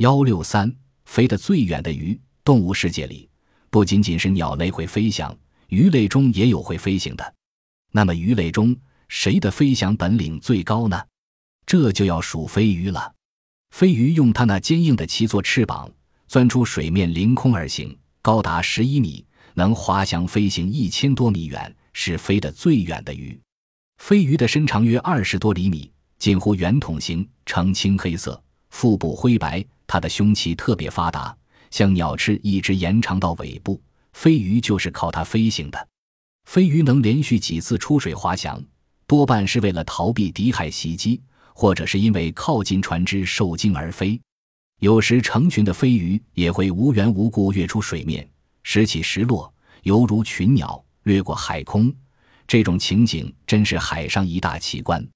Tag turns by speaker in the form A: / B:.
A: 幺六三飞得最远的鱼，动物世界里不仅仅是鸟类会飞翔，鱼类中也有会飞行的。那么鱼类中谁的飞翔本领最高呢？这就要数飞鱼了。飞鱼用它那坚硬的鳍做翅膀，钻出水面，凌空而行，高达十一米，能滑翔飞行一千多米远，是飞得最远的鱼。飞鱼的身长约二十多厘米，近乎圆筒形，呈青黑色，腹部灰白。它的胸鳍特别发达，像鸟翅一直延长到尾部。飞鱼就是靠它飞行的。飞鱼能连续几次出水滑翔，多半是为了逃避敌海袭击。或者是因为靠近船只受惊而飞，有时成群的飞鱼也会无缘无故跃出水面，时起时落，犹如群鸟掠过海空。这种情景真是海上一大奇观。